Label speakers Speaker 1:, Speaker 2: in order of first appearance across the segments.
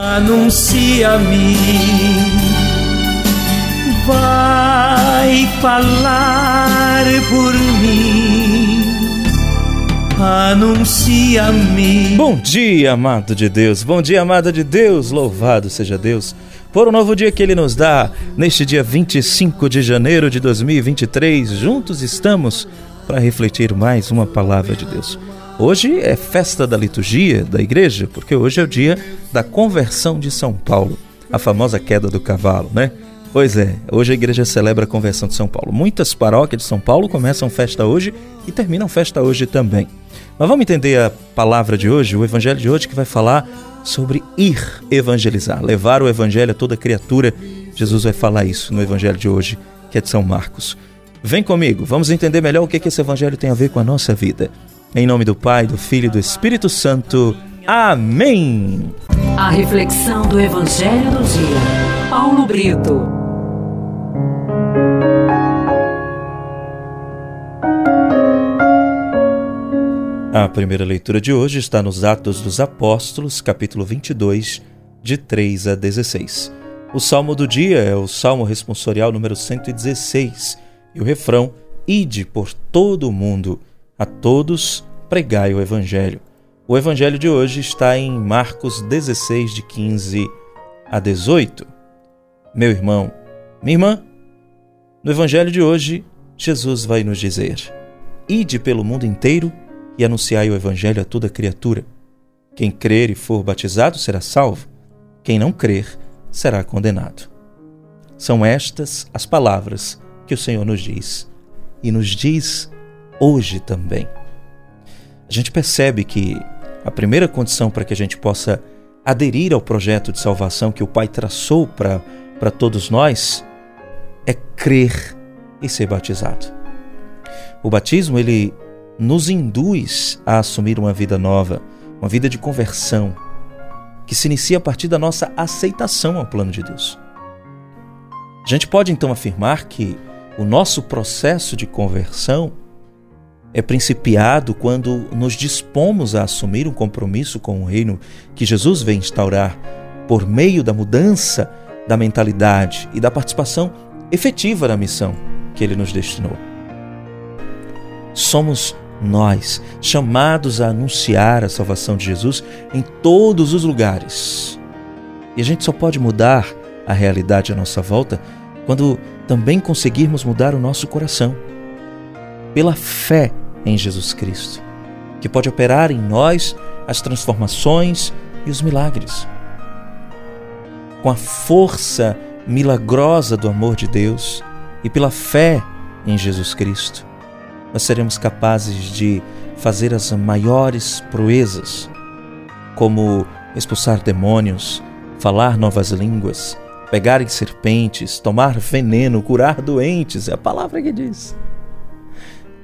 Speaker 1: Anuncia-me, vai falar por mim. Anuncia-me.
Speaker 2: Bom dia, amado de Deus. Bom dia, amada de Deus. Louvado seja Deus por um novo dia que Ele nos dá. Neste dia 25 de janeiro de 2023, juntos estamos para refletir mais uma palavra de Deus. Hoje é festa da liturgia da igreja, porque hoje é o dia da conversão de São Paulo, a famosa queda do cavalo, né? Pois é, hoje a igreja celebra a conversão de São Paulo. Muitas paróquias de São Paulo começam festa hoje e terminam festa hoje também. Mas vamos entender a palavra de hoje, o evangelho de hoje que vai falar sobre ir evangelizar, levar o evangelho a toda criatura. Jesus vai falar isso no evangelho de hoje, que é de São Marcos. Vem comigo, vamos entender melhor o que esse evangelho tem a ver com a nossa vida. Em nome do Pai, do Filho e do Espírito Santo. Amém.
Speaker 3: A reflexão do Evangelho do dia. Paulo Brito.
Speaker 2: A primeira leitura de hoje está nos Atos dos Apóstolos, capítulo 22, de 3 a 16. O salmo do dia é o salmo responsorial número 116 e o refrão: Ide por todo o mundo a todos pregai o Evangelho. O Evangelho de hoje está em Marcos 16, de 15 a 18. Meu irmão, minha irmã, no Evangelho de hoje, Jesus vai nos dizer: Ide pelo mundo inteiro e anunciai o Evangelho a toda criatura. Quem crer e for batizado será salvo, quem não crer será condenado. São estas as palavras que o Senhor nos diz e nos diz hoje também. A gente percebe que a primeira condição para que a gente possa aderir ao projeto de salvação que o Pai traçou para todos nós é crer e ser batizado. O batismo ele nos induz a assumir uma vida nova, uma vida de conversão, que se inicia a partir da nossa aceitação ao plano de Deus. A gente pode então afirmar que o nosso processo de conversão é principiado quando nos dispomos a assumir um compromisso com o reino que Jesus vem instaurar por meio da mudança da mentalidade e da participação efetiva na missão que ele nos destinou. Somos nós chamados a anunciar a salvação de Jesus em todos os lugares. E a gente só pode mudar a realidade à nossa volta quando também conseguirmos mudar o nosso coração pela fé em Jesus Cristo, que pode operar em nós as transformações e os milagres. Com a força milagrosa do amor de Deus e pela fé em Jesus Cristo, nós seremos capazes de fazer as maiores proezas, como expulsar demônios, falar novas línguas, pegar em serpentes, tomar veneno, curar doentes, é a palavra que diz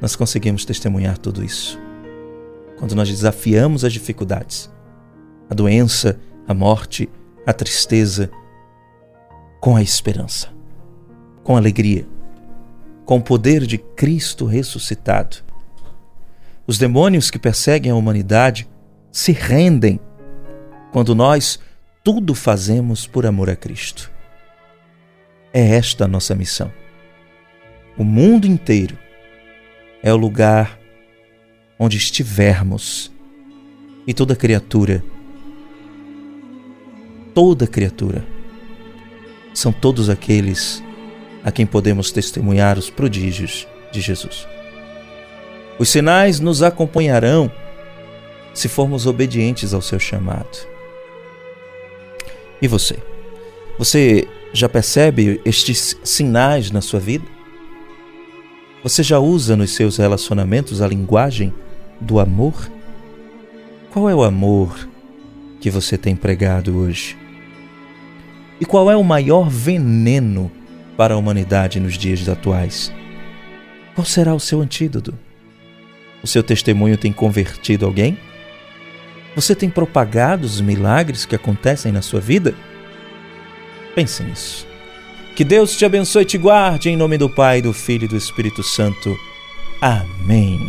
Speaker 2: nós conseguimos testemunhar tudo isso. Quando nós desafiamos as dificuldades, a doença, a morte, a tristeza, com a esperança, com alegria, com o poder de Cristo ressuscitado. Os demônios que perseguem a humanidade se rendem quando nós tudo fazemos por amor a Cristo. É esta a nossa missão. O mundo inteiro é o lugar onde estivermos. E toda criatura, toda criatura, são todos aqueles a quem podemos testemunhar os prodígios de Jesus. Os sinais nos acompanharão se formos obedientes ao seu chamado. E você? Você já percebe estes sinais na sua vida? Você já usa nos seus relacionamentos a linguagem do amor? Qual é o amor que você tem pregado hoje? E qual é o maior veneno para a humanidade nos dias atuais? Qual será o seu antídoto? O seu testemunho tem convertido alguém? Você tem propagado os milagres que acontecem na sua vida? Pense nisso. Que Deus te abençoe e te guarde em nome do Pai, do Filho e do Espírito Santo. Amém.